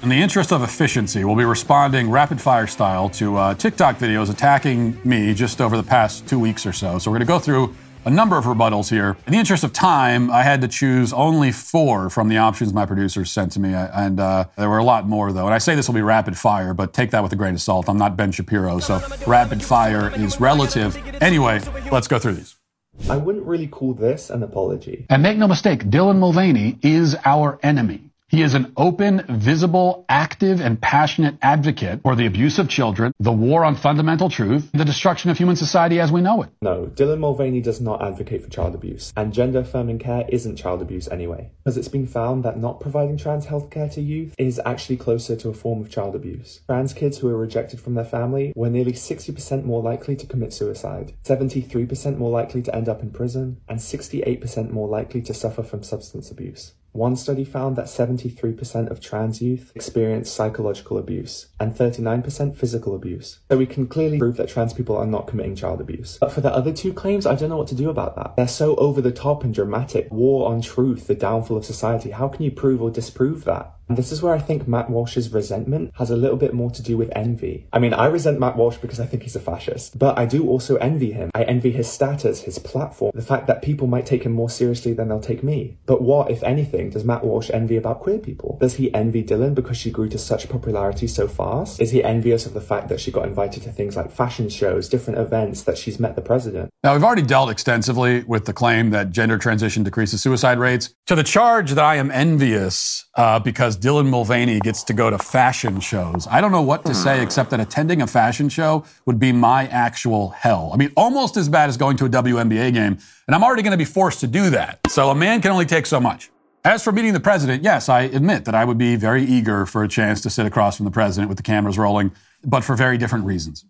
In the interest of efficiency, we'll be responding rapid fire style to uh, TikTok videos attacking me just over the past two weeks or so. So we're going to go through a number of rebuttals here. In the interest of time, I had to choose only four from the options my producers sent to me, and uh, there were a lot more, though. And I say this will be rapid fire, but take that with a grain of salt. I'm not Ben Shapiro, so rapid fire is relative. Anyway, let's go through these. I wouldn't really call this an apology. And make no mistake, Dylan Mulvaney is our enemy. He is an open, visible, active, and passionate advocate for the abuse of children, the war on fundamental truth, the destruction of human society as we know it. No, Dylan Mulvaney does not advocate for child abuse, and gender affirming care isn't child abuse anyway, because it's been found that not providing trans healthcare to youth is actually closer to a form of child abuse. Trans kids who are rejected from their family were nearly 60% more likely to commit suicide, 73% more likely to end up in prison, and 68% more likely to suffer from substance abuse. One study found that 73% of trans youth experience psychological abuse and 39% physical abuse. So we can clearly prove that trans people are not committing child abuse. But for the other two claims, I don't know what to do about that. They're so over the top and dramatic. War on truth, the downfall of society. How can you prove or disprove that? And this is where I think Matt Walsh's resentment has a little bit more to do with envy. I mean, I resent Matt Walsh because I think he's a fascist, but I do also envy him. I envy his status, his platform, the fact that people might take him more seriously than they'll take me. But what, if anything, does Matt Walsh envy about queer people? Does he envy Dylan because she grew to such popularity so fast? Is he envious of the fact that she got invited to things like fashion shows, different events, that she's met the president? Now, we've already dealt extensively with the claim that gender transition decreases suicide rates. To the charge that I am envious uh, because Dylan Mulvaney gets to go to fashion shows. I don't know what to say hmm. except that attending a fashion show would be my actual hell. I mean, almost as bad as going to a WNBA game, and I'm already going to be forced to do that. So a man can only take so much. As for meeting the president, yes, I admit that I would be very eager for a chance to sit across from the president with the cameras rolling, but for very different reasons.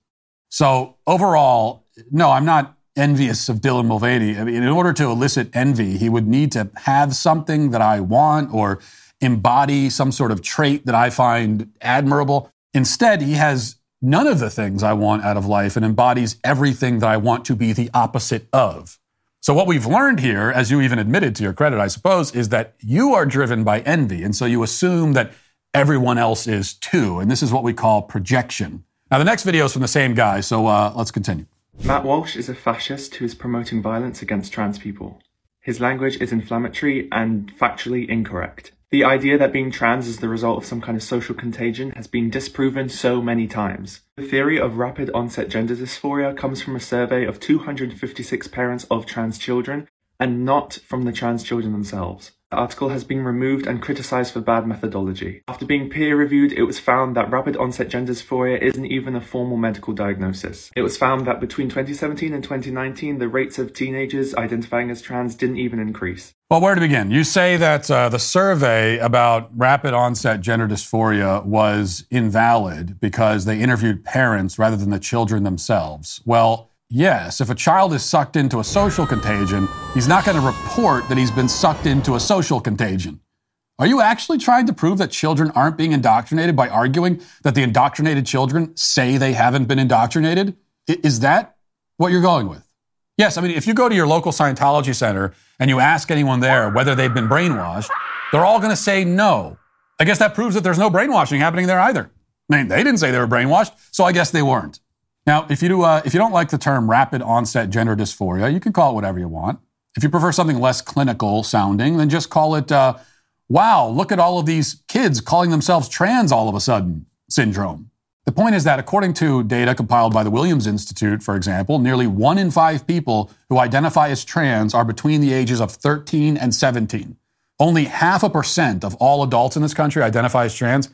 So overall, no, I'm not envious of Dylan Mulvaney. I mean, in order to elicit envy, he would need to have something that I want or embody some sort of trait that I find admirable. Instead, he has none of the things I want out of life and embodies everything that I want to be the opposite of. So, what we've learned here, as you even admitted to your credit, I suppose, is that you are driven by envy. And so you assume that everyone else is too. And this is what we call projection. Now, the next video is from the same guy, so uh, let's continue. Matt Walsh is a fascist who is promoting violence against trans people. His language is inflammatory and factually incorrect. The idea that being trans is the result of some kind of social contagion has been disproven so many times. The theory of rapid onset gender dysphoria comes from a survey of 256 parents of trans children and not from the trans children themselves. The article has been removed and criticized for bad methodology. After being peer reviewed, it was found that rapid onset gender dysphoria isn't even a formal medical diagnosis. It was found that between 2017 and 2019, the rates of teenagers identifying as trans didn't even increase. Well, where to begin? You say that uh, the survey about rapid onset gender dysphoria was invalid because they interviewed parents rather than the children themselves. Well, Yes, if a child is sucked into a social contagion, he's not going to report that he's been sucked into a social contagion. Are you actually trying to prove that children aren't being indoctrinated by arguing that the indoctrinated children say they haven't been indoctrinated? Is that what you're going with? Yes, I mean, if you go to your local Scientology center and you ask anyone there whether they've been brainwashed, they're all going to say no. I guess that proves that there's no brainwashing happening there either. I mean, they didn't say they were brainwashed, so I guess they weren't. Now, if you, do, uh, if you don't like the term rapid onset gender dysphoria, you can call it whatever you want. If you prefer something less clinical sounding, then just call it, uh, wow, look at all of these kids calling themselves trans all of a sudden syndrome. The point is that according to data compiled by the Williams Institute, for example, nearly one in five people who identify as trans are between the ages of 13 and 17. Only half a percent of all adults in this country identify as trans,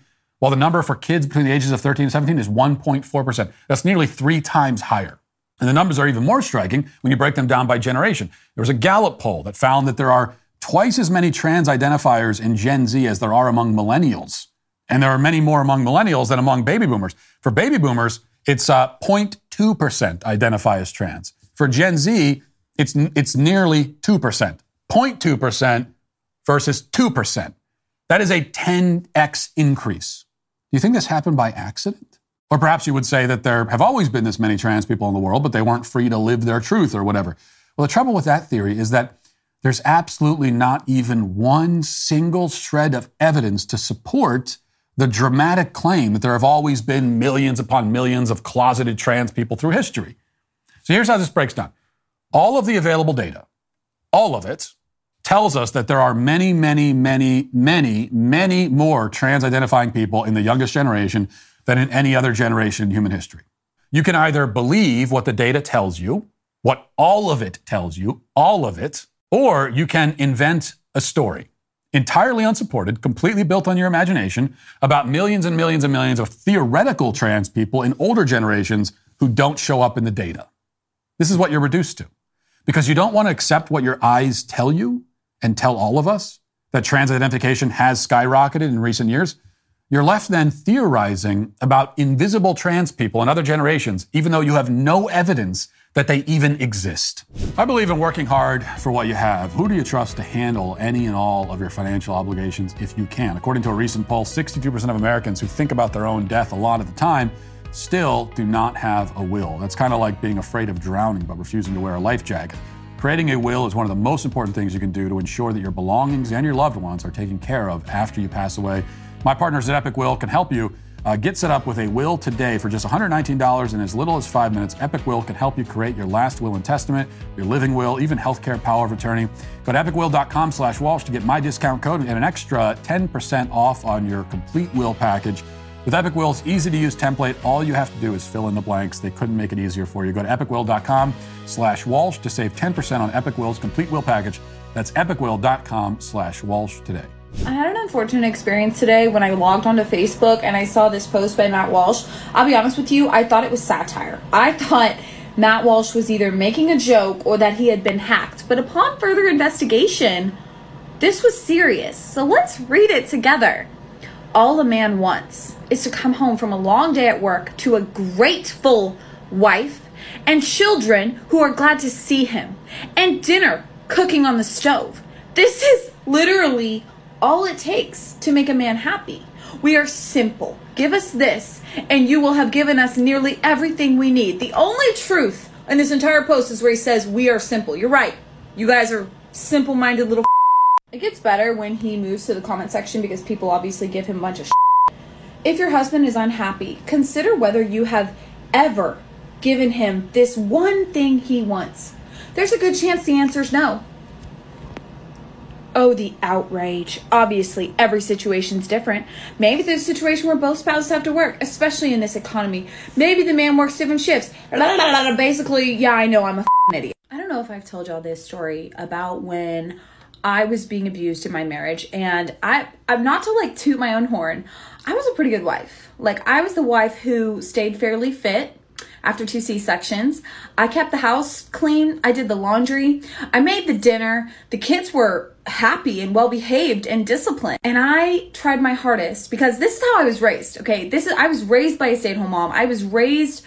while the number for kids between the ages of 13 and 17 is 1.4%. That's nearly three times higher. And the numbers are even more striking when you break them down by generation. There was a Gallup poll that found that there are twice as many trans identifiers in Gen Z as there are among millennials. And there are many more among millennials than among baby boomers. For baby boomers, it's uh, 0.2% identify as trans. For Gen Z, it's, it's nearly 2%. 0.2% versus 2%. That is a 10x increase you think this happened by accident? Or perhaps you would say that there have always been this many trans people in the world, but they weren't free to live their truth or whatever. Well, the trouble with that theory is that there's absolutely not even one single shred of evidence to support the dramatic claim that there have always been millions upon millions of closeted trans people through history. So here's how this breaks down. All of the available data, all of it, tells us that there are many, many, many, many, many more trans identifying people in the youngest generation than in any other generation in human history. You can either believe what the data tells you, what all of it tells you, all of it, or you can invent a story entirely unsupported, completely built on your imagination about millions and millions and millions of theoretical trans people in older generations who don't show up in the data. This is what you're reduced to. Because you don't want to accept what your eyes tell you and tell all of us that trans identification has skyrocketed in recent years. You're left then theorizing about invisible trans people in other generations, even though you have no evidence that they even exist. I believe in working hard for what you have. Who do you trust to handle any and all of your financial obligations if you can? According to a recent poll, 62% of Americans who think about their own death a lot at the time still do not have a will. That's kind of like being afraid of drowning but refusing to wear a life jacket. Creating a will is one of the most important things you can do to ensure that your belongings and your loved ones are taken care of after you pass away. My partners at Epic Will can help you uh, get set up with a will today for just $119 in as little as five minutes. Epic Will can help you create your last will and testament, your living will, even healthcare power of attorney. Go to epicwill.com slash Walsh to get my discount code and an extra 10% off on your complete will package. With Epic Will's easy to use template, all you have to do is fill in the blanks. They couldn't make it easier for you. Go to epicwill.com slash Walsh to save 10% on Epic Will's complete will package. That's epicwill.com slash Walsh today. I had an unfortunate experience today when I logged onto Facebook and I saw this post by Matt Walsh. I'll be honest with you, I thought it was satire. I thought Matt Walsh was either making a joke or that he had been hacked. But upon further investigation, this was serious. So let's read it together. All a man wants is to come home from a long day at work to a grateful wife and children who are glad to see him and dinner cooking on the stove. This is literally all it takes to make a man happy. We are simple. Give us this, and you will have given us nearly everything we need. The only truth in this entire post is where he says, We are simple. You're right. You guys are simple minded little. It gets better when he moves to the comment section because people obviously give him a bunch of. If your husband is unhappy, consider whether you have ever given him this one thing he wants. There's a good chance the answer is no. Oh, the outrage. Obviously, every situation's different. Maybe there's a situation where both spouses have to work, especially in this economy. Maybe the man works different shifts. Basically, yeah, I know I'm a idiot. I don't know if I've told y'all this story about when I was being abused in my marriage, and I, I'm not to like toot my own horn. I was a pretty good wife. Like, I was the wife who stayed fairly fit after two C sections. I kept the house clean. I did the laundry. I made the dinner. The kids were happy and well behaved and disciplined. And I tried my hardest because this is how I was raised. Okay. This is, I was raised by a stay at home mom. I was raised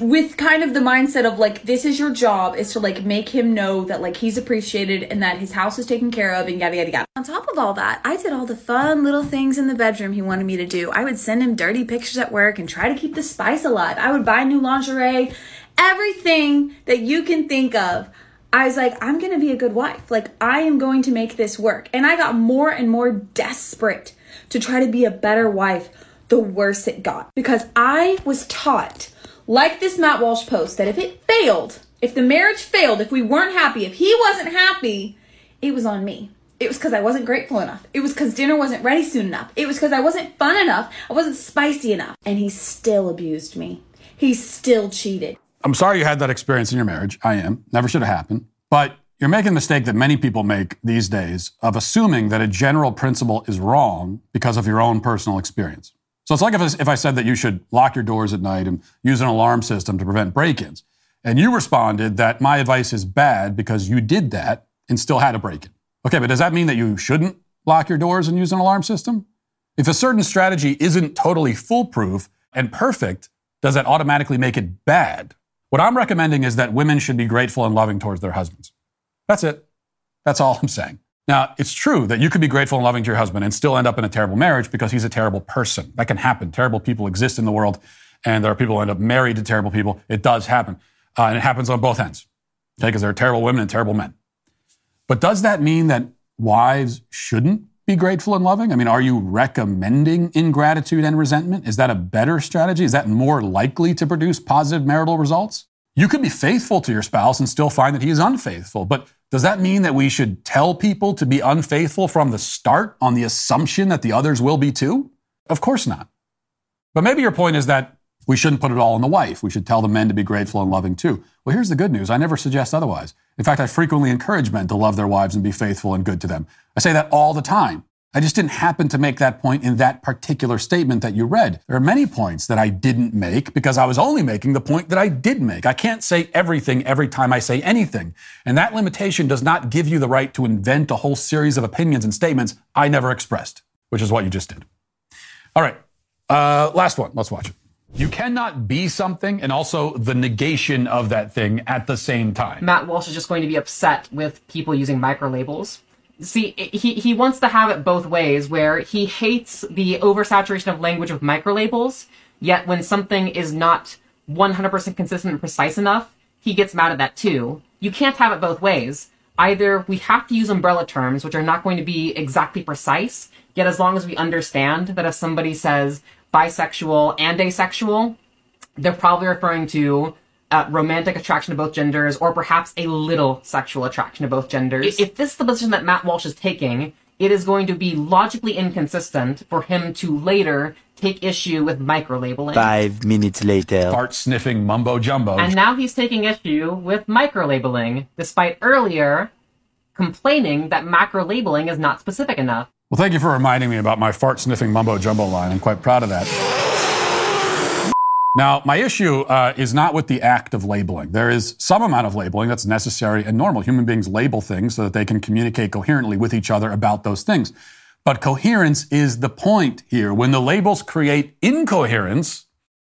with kind of the mindset of like this is your job is to like make him know that like he's appreciated and that his house is taken care of and yada yada yada. On top of all that, I did all the fun little things in the bedroom he wanted me to do. I would send him dirty pictures at work and try to keep the spice alive. I would buy new lingerie, everything that you can think of. I was like, I'm gonna be a good wife. Like, I am going to make this work. And I got more and more desperate to try to be a better wife the worse it got because I was taught like this Matt Walsh post, that if it failed, if the marriage failed, if we weren't happy, if he wasn't happy, it was on me. It was because I wasn't grateful enough. It was because dinner wasn't ready soon enough. It was because I wasn't fun enough. I wasn't spicy enough. And he still abused me. He still cheated. I'm sorry you had that experience in your marriage. I am. Never should have happened. But you're making the mistake that many people make these days of assuming that a general principle is wrong because of your own personal experience. So it's like if I, if I said that you should lock your doors at night and use an alarm system to prevent break ins. And you responded that my advice is bad because you did that and still had a break in. Okay, but does that mean that you shouldn't lock your doors and use an alarm system? If a certain strategy isn't totally foolproof and perfect, does that automatically make it bad? What I'm recommending is that women should be grateful and loving towards their husbands. That's it. That's all I'm saying. Now, it's true that you could be grateful and loving to your husband and still end up in a terrible marriage because he's a terrible person. That can happen. Terrible people exist in the world, and there are people who end up married to terrible people. It does happen. Uh, and it happens on both ends, okay? Because there are terrible women and terrible men. But does that mean that wives shouldn't be grateful and loving? I mean, are you recommending ingratitude and resentment? Is that a better strategy? Is that more likely to produce positive marital results? You could be faithful to your spouse and still find that he is unfaithful, but does that mean that we should tell people to be unfaithful from the start on the assumption that the others will be too? Of course not. But maybe your point is that we shouldn't put it all on the wife. We should tell the men to be grateful and loving too. Well, here's the good news. I never suggest otherwise. In fact, I frequently encourage men to love their wives and be faithful and good to them. I say that all the time. I just didn't happen to make that point in that particular statement that you read. There are many points that I didn't make because I was only making the point that I did make. I can't say everything every time I say anything. And that limitation does not give you the right to invent a whole series of opinions and statements I never expressed, which is what you just did. All right. Uh, last one. Let's watch it. You cannot be something and also the negation of that thing at the same time. Matt Walsh is just going to be upset with people using micro labels see he he wants to have it both ways where he hates the oversaturation of language with microlabels yet when something is not 100% consistent and precise enough he gets mad at that too. You can't have it both ways. Either we have to use umbrella terms which are not going to be exactly precise yet as long as we understand that if somebody says bisexual and asexual they're probably referring to uh, romantic attraction to both genders, or perhaps a little sexual attraction to both genders. If this is the position that Matt Walsh is taking, it is going to be logically inconsistent for him to later take issue with microlabeling. Five minutes later. Fart sniffing mumbo jumbo. And now he's taking issue with microlabeling, despite earlier complaining that macrolabeling is not specific enough. Well, thank you for reminding me about my fart sniffing mumbo jumbo line. I'm quite proud of that. Now, my issue uh, is not with the act of labeling. There is some amount of labeling that's necessary and normal. Human beings label things so that they can communicate coherently with each other about those things. But coherence is the point here. When the labels create incoherence,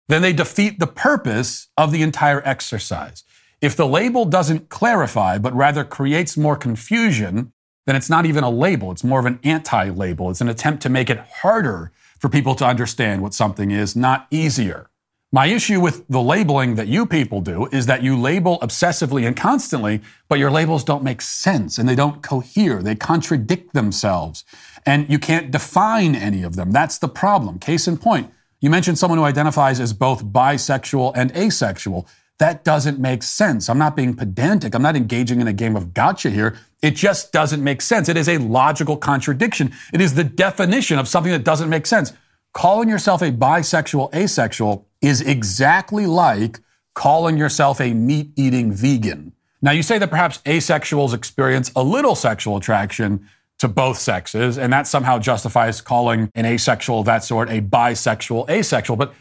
then they defeat the purpose of the entire exercise. If the label doesn't clarify, but rather creates more confusion, then it's not even a label. It's more of an anti label. It's an attempt to make it harder for people to understand what something is, not easier. My issue with the labeling that you people do is that you label obsessively and constantly, but your labels don't make sense and they don't cohere. They contradict themselves. And you can't define any of them. That's the problem. Case in point, you mentioned someone who identifies as both bisexual and asexual. That doesn't make sense. I'm not being pedantic. I'm not engaging in a game of gotcha here. It just doesn't make sense. It is a logical contradiction. It is the definition of something that doesn't make sense. Calling yourself a bisexual asexual is exactly like calling yourself a meat eating vegan. Now, you say that perhaps asexuals experience a little sexual attraction to both sexes, and that somehow justifies calling an asexual of that sort a bisexual asexual. But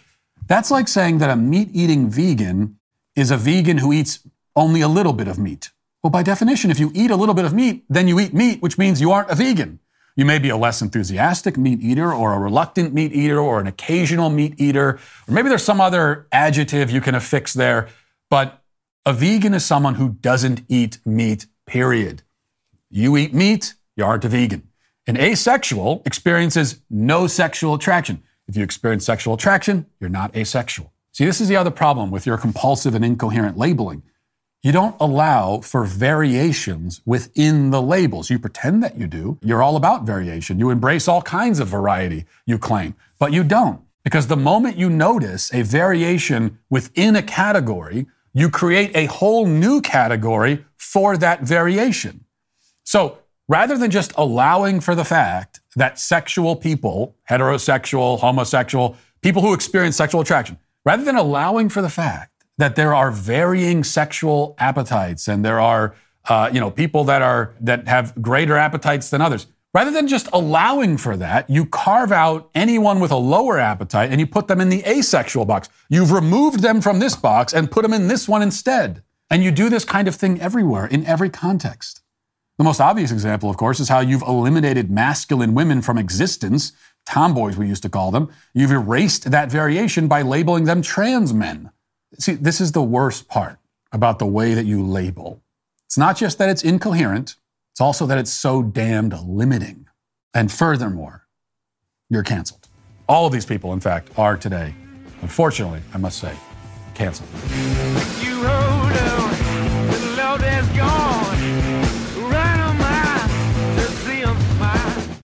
that's like saying that a meat eating vegan is a vegan who eats only a little bit of meat. Well, by definition, if you eat a little bit of meat, then you eat meat, which means you aren't a vegan. You may be a less enthusiastic meat eater or a reluctant meat eater or an occasional meat eater, or maybe there's some other adjective you can affix there. But a vegan is someone who doesn't eat meat, period. You eat meat, you aren't a vegan. An asexual experiences no sexual attraction. If you experience sexual attraction, you're not asexual. See, this is the other problem with your compulsive and incoherent labeling. You don't allow for variations within the labels. You pretend that you do. You're all about variation. You embrace all kinds of variety, you claim, but you don't. Because the moment you notice a variation within a category, you create a whole new category for that variation. So rather than just allowing for the fact that sexual people, heterosexual, homosexual, people who experience sexual attraction, rather than allowing for the fact that there are varying sexual appetites and there are uh, you know people that are that have greater appetites than others. Rather than just allowing for that you carve out anyone with a lower appetite and you put them in the asexual box. You've removed them from this box and put them in this one instead. And you do this kind of thing everywhere in every context. The most obvious example of course is how you've eliminated masculine women from existence tomboys we used to call them. You've erased that variation by labeling them trans men See, this is the worst part about the way that you label. It's not just that it's incoherent, it's also that it's so damned limiting. And furthermore, you're canceled. All of these people, in fact, are today, unfortunately, I must say, canceled.